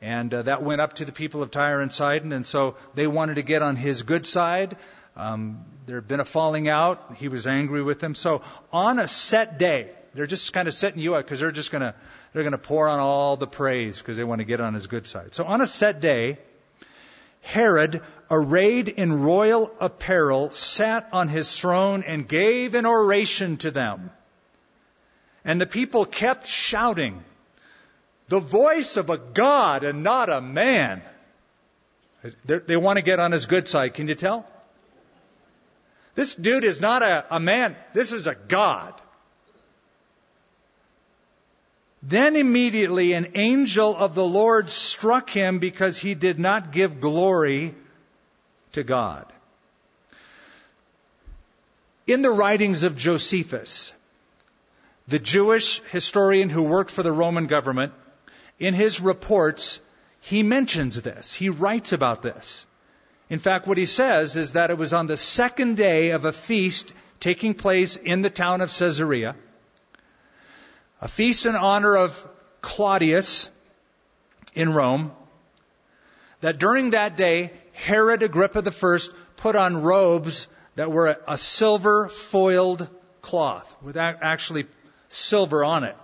And uh, that went up to the people of Tyre and Sidon, and so they wanted to get on his good side. Um, there had been a falling out. He was angry with them. So on a set day, they're just kind of setting you up because they're just to they're to pour on all the praise because they want to get on his good side. So on a set day, Herod, arrayed in royal apparel, sat on his throne and gave an oration to them. And the people kept shouting, the voice of a God and not a man. They, they want to get on his good side. Can you tell? This dude is not a, a man. This is a God. Then immediately an angel of the Lord struck him because he did not give glory to God. In the writings of Josephus, the Jewish historian who worked for the Roman government, in his reports, he mentions this. He writes about this. In fact, what he says is that it was on the second day of a feast taking place in the town of Caesarea, a feast in honor of Claudius in Rome, that during that day, Herod Agrippa I put on robes that were a silver foiled cloth with actually silver on it.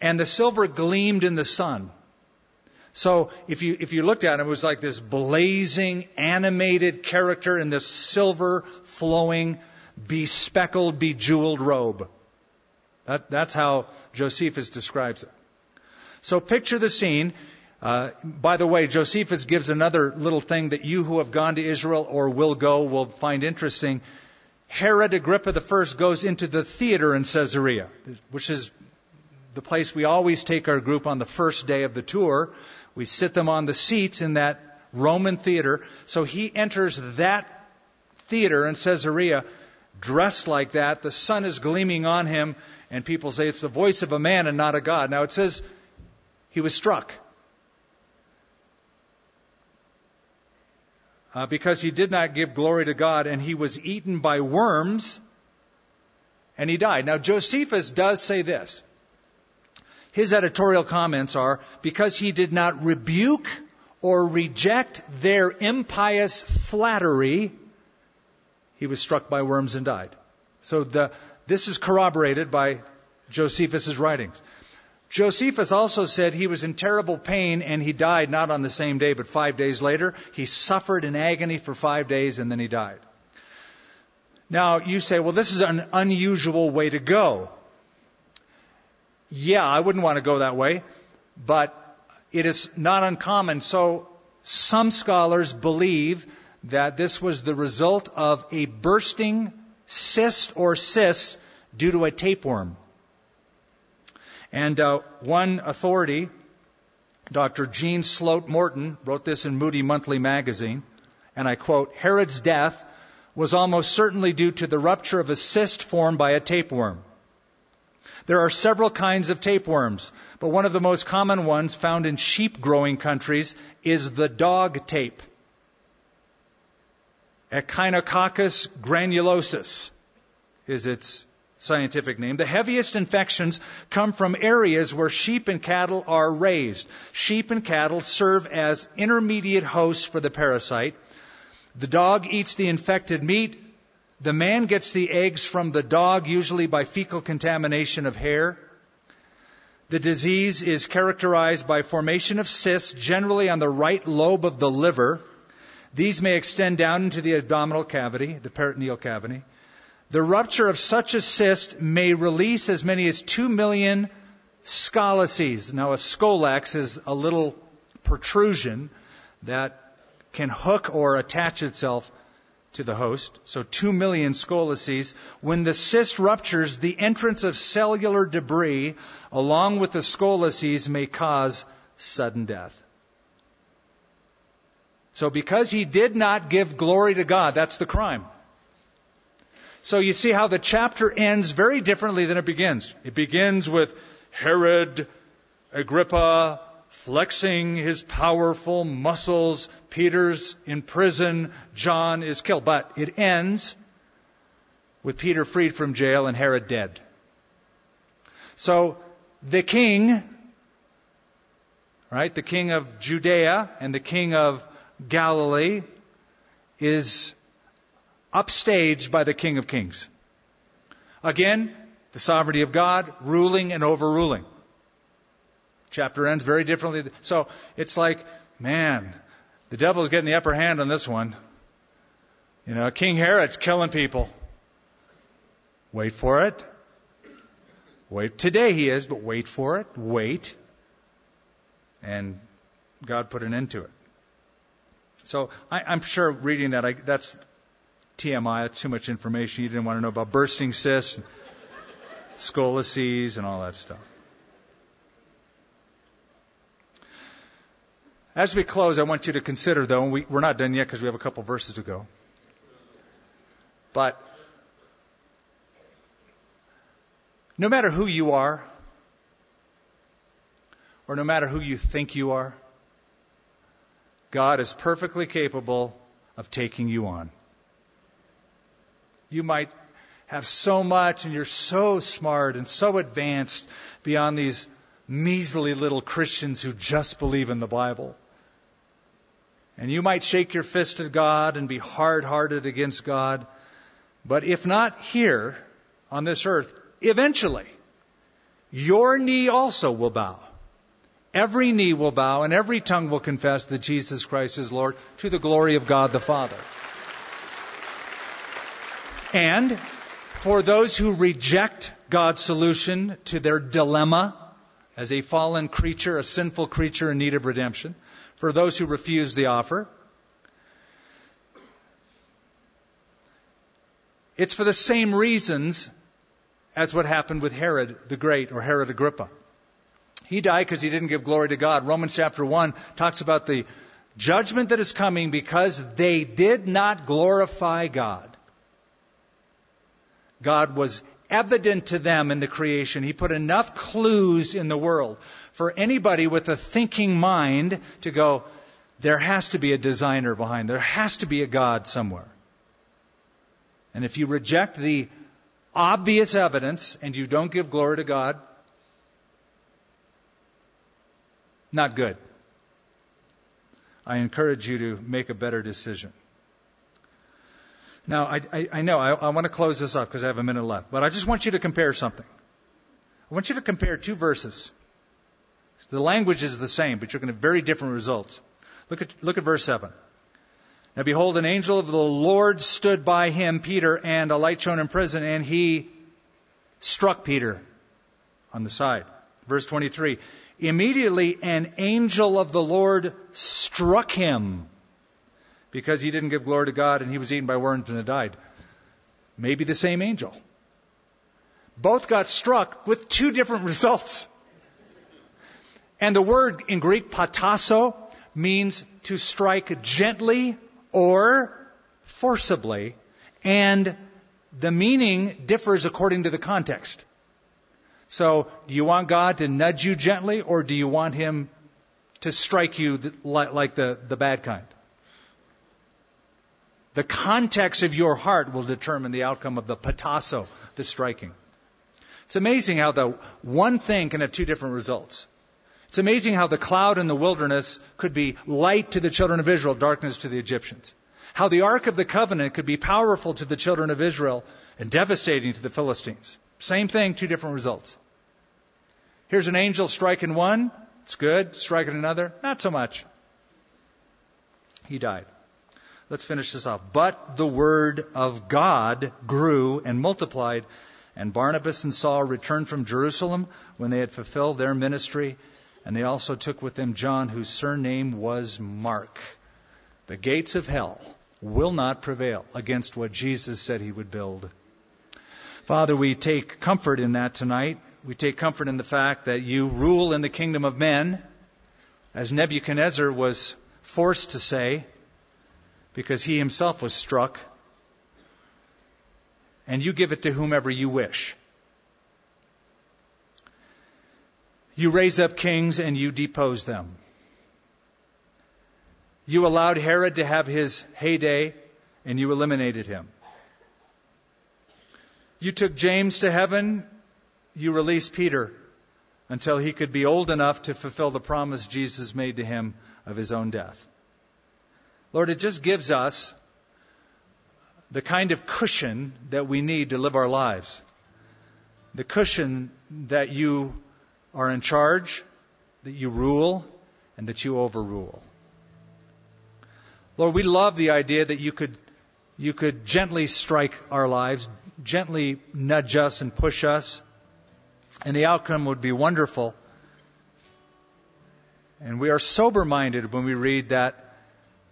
And the silver gleamed in the sun. So if you, if you looked at it, it was like this blazing, animated character in this silver, flowing, bespeckled, bejeweled robe. That, that's how Josephus describes it. So picture the scene. Uh, by the way, Josephus gives another little thing that you who have gone to Israel or will go will find interesting. Herod Agrippa I goes into the theater in Caesarea, which is the place we always take our group on the first day of the tour. We sit them on the seats in that Roman theater. So he enters that theater in Caesarea dressed like that. The sun is gleaming on him, and people say it's the voice of a man and not a God. Now it says he was struck. Uh, because he did not give glory to God, and he was eaten by worms, and he died. Now, Josephus does say this. His editorial comments are because he did not rebuke or reject their impious flattery, he was struck by worms and died. So the, this is corroborated by Josephus' writings. Josephus also said he was in terrible pain and he died not on the same day, but five days later. He suffered in agony for five days and then he died. Now, you say, well, this is an unusual way to go yeah, I wouldn't want to go that way, but it is not uncommon. So some scholars believe that this was the result of a bursting cyst or cysts due to a tapeworm. And uh, one authority, Dr. Jean Sloat Morton, wrote this in Moody Monthly magazine, and I quote, Herod's death was almost certainly due to the rupture of a cyst formed by a tapeworm. There are several kinds of tapeworms, but one of the most common ones found in sheep growing countries is the dog tape. Echinococcus granulosus is its scientific name. The heaviest infections come from areas where sheep and cattle are raised. Sheep and cattle serve as intermediate hosts for the parasite. The dog eats the infected meat, the man gets the eggs from the dog, usually by fecal contamination of hair. The disease is characterized by formation of cysts, generally on the right lobe of the liver. These may extend down into the abdominal cavity, the peritoneal cavity. The rupture of such a cyst may release as many as 2 million scolices. Now, a scolex is a little protrusion that can hook or attach itself to the host, so 2 million scolices. When the cyst ruptures, the entrance of cellular debris along with the scolices may cause sudden death. So because he did not give glory to God, that's the crime. So you see how the chapter ends very differently than it begins. It begins with Herod Agrippa flexing his powerful muscles. Peter's in prison. John is killed. But it ends with Peter freed from jail and Herod dead. So the king, right, the king of Judea and the king of Galilee is upstaged by the King of Kings. Again, the sovereignty of God, ruling and overruling. Chapter ends very differently. So it's like, man, the devil's getting the upper hand on this one. You know, King Herod's killing people. Wait for it. Wait. Today he is, but wait for it. Wait. And God put an end to it. So I, am sure reading that, I, that's TMI, that's too much information. You didn't want to know about bursting cysts, scoliosis, and all that stuff. As we close, I want you to consider, though, we, we're not done yet because we have a couple verses to go. But no matter who you are, or no matter who you think you are, God is perfectly capable of taking you on. You might have so much and you're so smart and so advanced beyond these measly little Christians who just believe in the Bible. And you might shake your fist at God and be hard hearted against God. But if not here on this earth, eventually, your knee also will bow. Every knee will bow and every tongue will confess that Jesus Christ is Lord to the glory of God the Father. And for those who reject God's solution to their dilemma as a fallen creature, a sinful creature in need of redemption, for those who refuse the offer, it's for the same reasons as what happened with Herod the Great or Herod Agrippa. He died because he didn't give glory to God. Romans chapter 1 talks about the judgment that is coming because they did not glorify God. God was evident to them in the creation. He put enough clues in the world for anybody with a thinking mind to go, there has to be a designer behind, there has to be a God somewhere. And if you reject the obvious evidence and you don't give glory to God, Not good. I encourage you to make a better decision. Now, I, I, I know I, I want to close this up because I have a minute left, but I just want you to compare something. I want you to compare two verses. The language is the same, but you're going to have very different results. Look at, look at verse 7. Now behold, an angel of the Lord stood by him, Peter, and a light shone in prison, and he struck Peter on the side. Verse 23. Immediately an angel of the Lord struck him because he didn't give glory to God and he was eaten by worms and died. Maybe the same angel. Both got struck with two different results. And the word in Greek, patasso, means to strike gently or forcibly. And the meaning differs according to the context. So, do you want God to nudge you gently, or do you want Him to strike you like the, the bad kind? The context of your heart will determine the outcome of the patasso, the striking. It's amazing how the one thing can have two different results. It's amazing how the cloud in the wilderness could be light to the children of Israel, darkness to the Egyptians. How the Ark of the Covenant could be powerful to the children of Israel and devastating to the Philistines. Same thing, two different results. Here's an angel striking one. It's good. Striking another. Not so much. He died. Let's finish this off. But the word of God grew and multiplied, and Barnabas and Saul returned from Jerusalem when they had fulfilled their ministry, and they also took with them John, whose surname was Mark. The gates of hell will not prevail against what Jesus said he would build. Father, we take comfort in that tonight. We take comfort in the fact that you rule in the kingdom of men, as Nebuchadnezzar was forced to say because he himself was struck. And you give it to whomever you wish. You raise up kings and you depose them. You allowed Herod to have his heyday and you eliminated him. You took James to heaven, you released Peter until he could be old enough to fulfill the promise Jesus made to him of his own death. Lord, it just gives us the kind of cushion that we need to live our lives. The cushion that you are in charge, that you rule, and that you overrule. Lord, we love the idea that you could, you could gently strike our lives, gently nudge us and push us, and the outcome would be wonderful. And we are sober minded when we read that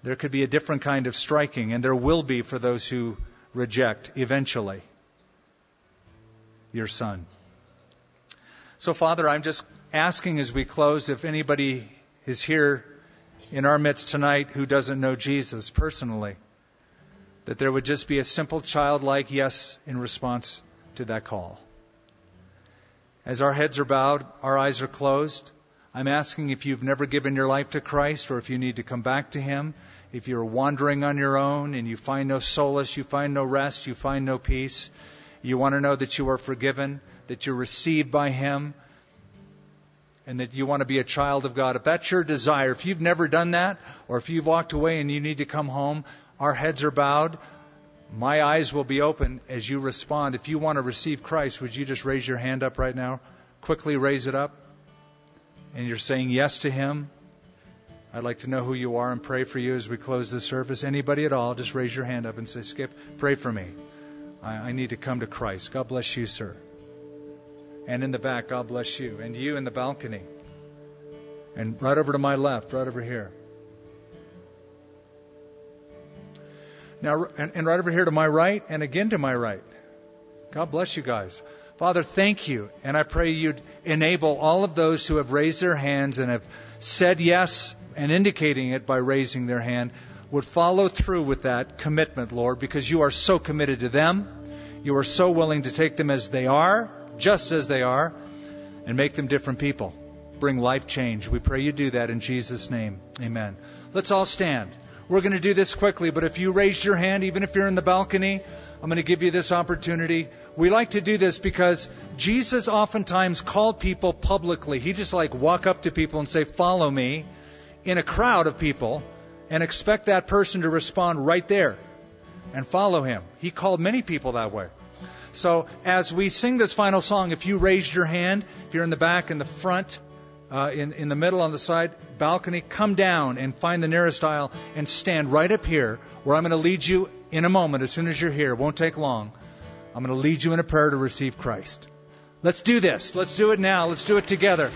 there could be a different kind of striking, and there will be for those who reject eventually your son. So, Father, I'm just asking as we close if anybody is here in our midst tonight who doesn't know Jesus personally, that there would just be a simple childlike yes in response to that call. As our heads are bowed, our eyes are closed, I'm asking if you've never given your life to Christ or if you need to come back to Him, if you're wandering on your own and you find no solace, you find no rest, you find no peace, you want to know that you are forgiven, that you're received by Him, and that you want to be a child of God. If that's your desire, if you've never done that, or if you've walked away and you need to come home, our heads are bowed. My eyes will be open as you respond. If you want to receive Christ, would you just raise your hand up right now? Quickly raise it up and you're saying yes to Him, I'd like to know who you are and pray for you as we close the service. Anybody at all, just raise your hand up and say, Skip, pray for me. I, I need to come to Christ. God bless you, sir. And in the back, God bless you. And you in the balcony. And right over to my left, right over here. Now, and, and right over here to my right, and again to my right. God bless you guys. Father, thank you. And I pray you'd enable all of those who have raised their hands and have said yes and indicating it by raising their hand would follow through with that commitment, Lord, because you are so committed to them. You are so willing to take them as they are, just as they are, and make them different people. Bring life change. We pray you do that in Jesus' name. Amen. Let's all stand. We're going to do this quickly, but if you raised your hand, even if you're in the balcony, I'm going to give you this opportunity. We like to do this because Jesus oftentimes called people publicly. He just like walk up to people and say, "Follow me," in a crowd of people, and expect that person to respond right there and follow him. He called many people that way. So as we sing this final song, if you raised your hand, if you're in the back, in the front, uh, in, in the middle, on the side balcony, come down and find the nearest aisle and stand right up here where I'm going to lead you in a moment, as soon as you're here. It won't take long. I'm going to lead you in a prayer to receive Christ. Let's do this. Let's do it now. Let's do it together.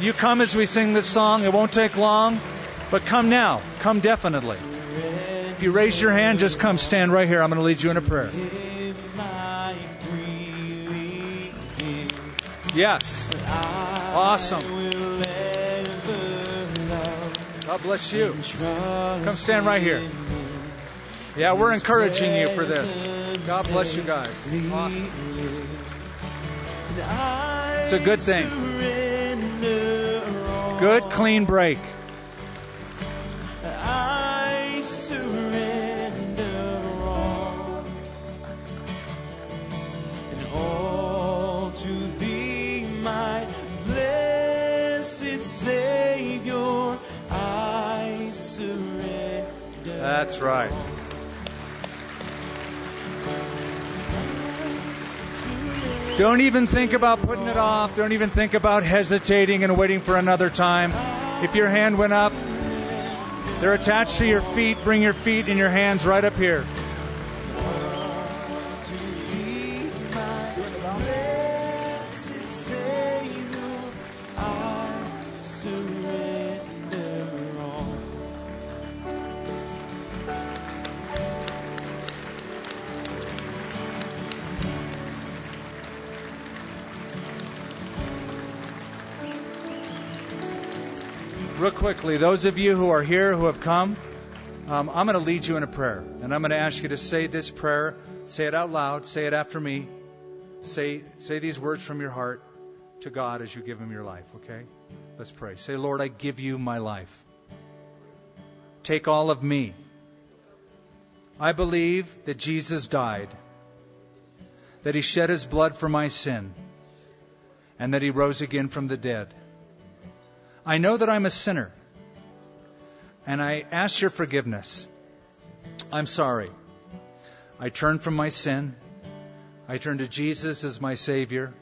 You come as we sing this song. It won't take long, but come now. Come definitely. If you raise your hand, just come stand right here. I'm going to lead you in a prayer. Yes. Awesome. God bless you. Come stand right here. Yeah, we're encouraging you for this. God bless you guys. Awesome. It's a good thing. Good, clean break. That's right. Don't even think about putting it off. Don't even think about hesitating and waiting for another time. If your hand went up, they're attached to your feet. Bring your feet and your hands right up here. Quickly, those of you who are here who have come, Um, I'm going to lead you in a prayer, and I'm going to ask you to say this prayer. Say it out loud. Say it after me. Say say these words from your heart to God as you give Him your life. Okay? Let's pray. Say, Lord, I give you my life. Take all of me. I believe that Jesus died, that He shed His blood for my sin, and that He rose again from the dead. I know that I'm a sinner and I ask your forgiveness. I'm sorry. I turn from my sin. I turn to Jesus as my Savior.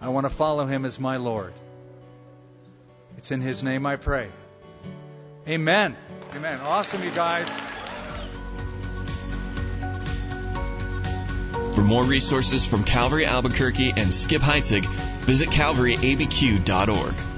I want to follow Him as my Lord. It's in His name I pray. Amen. Amen. Awesome, you guys. For more resources from Calvary Albuquerque and Skip Heitzig, visit calvaryabq.org.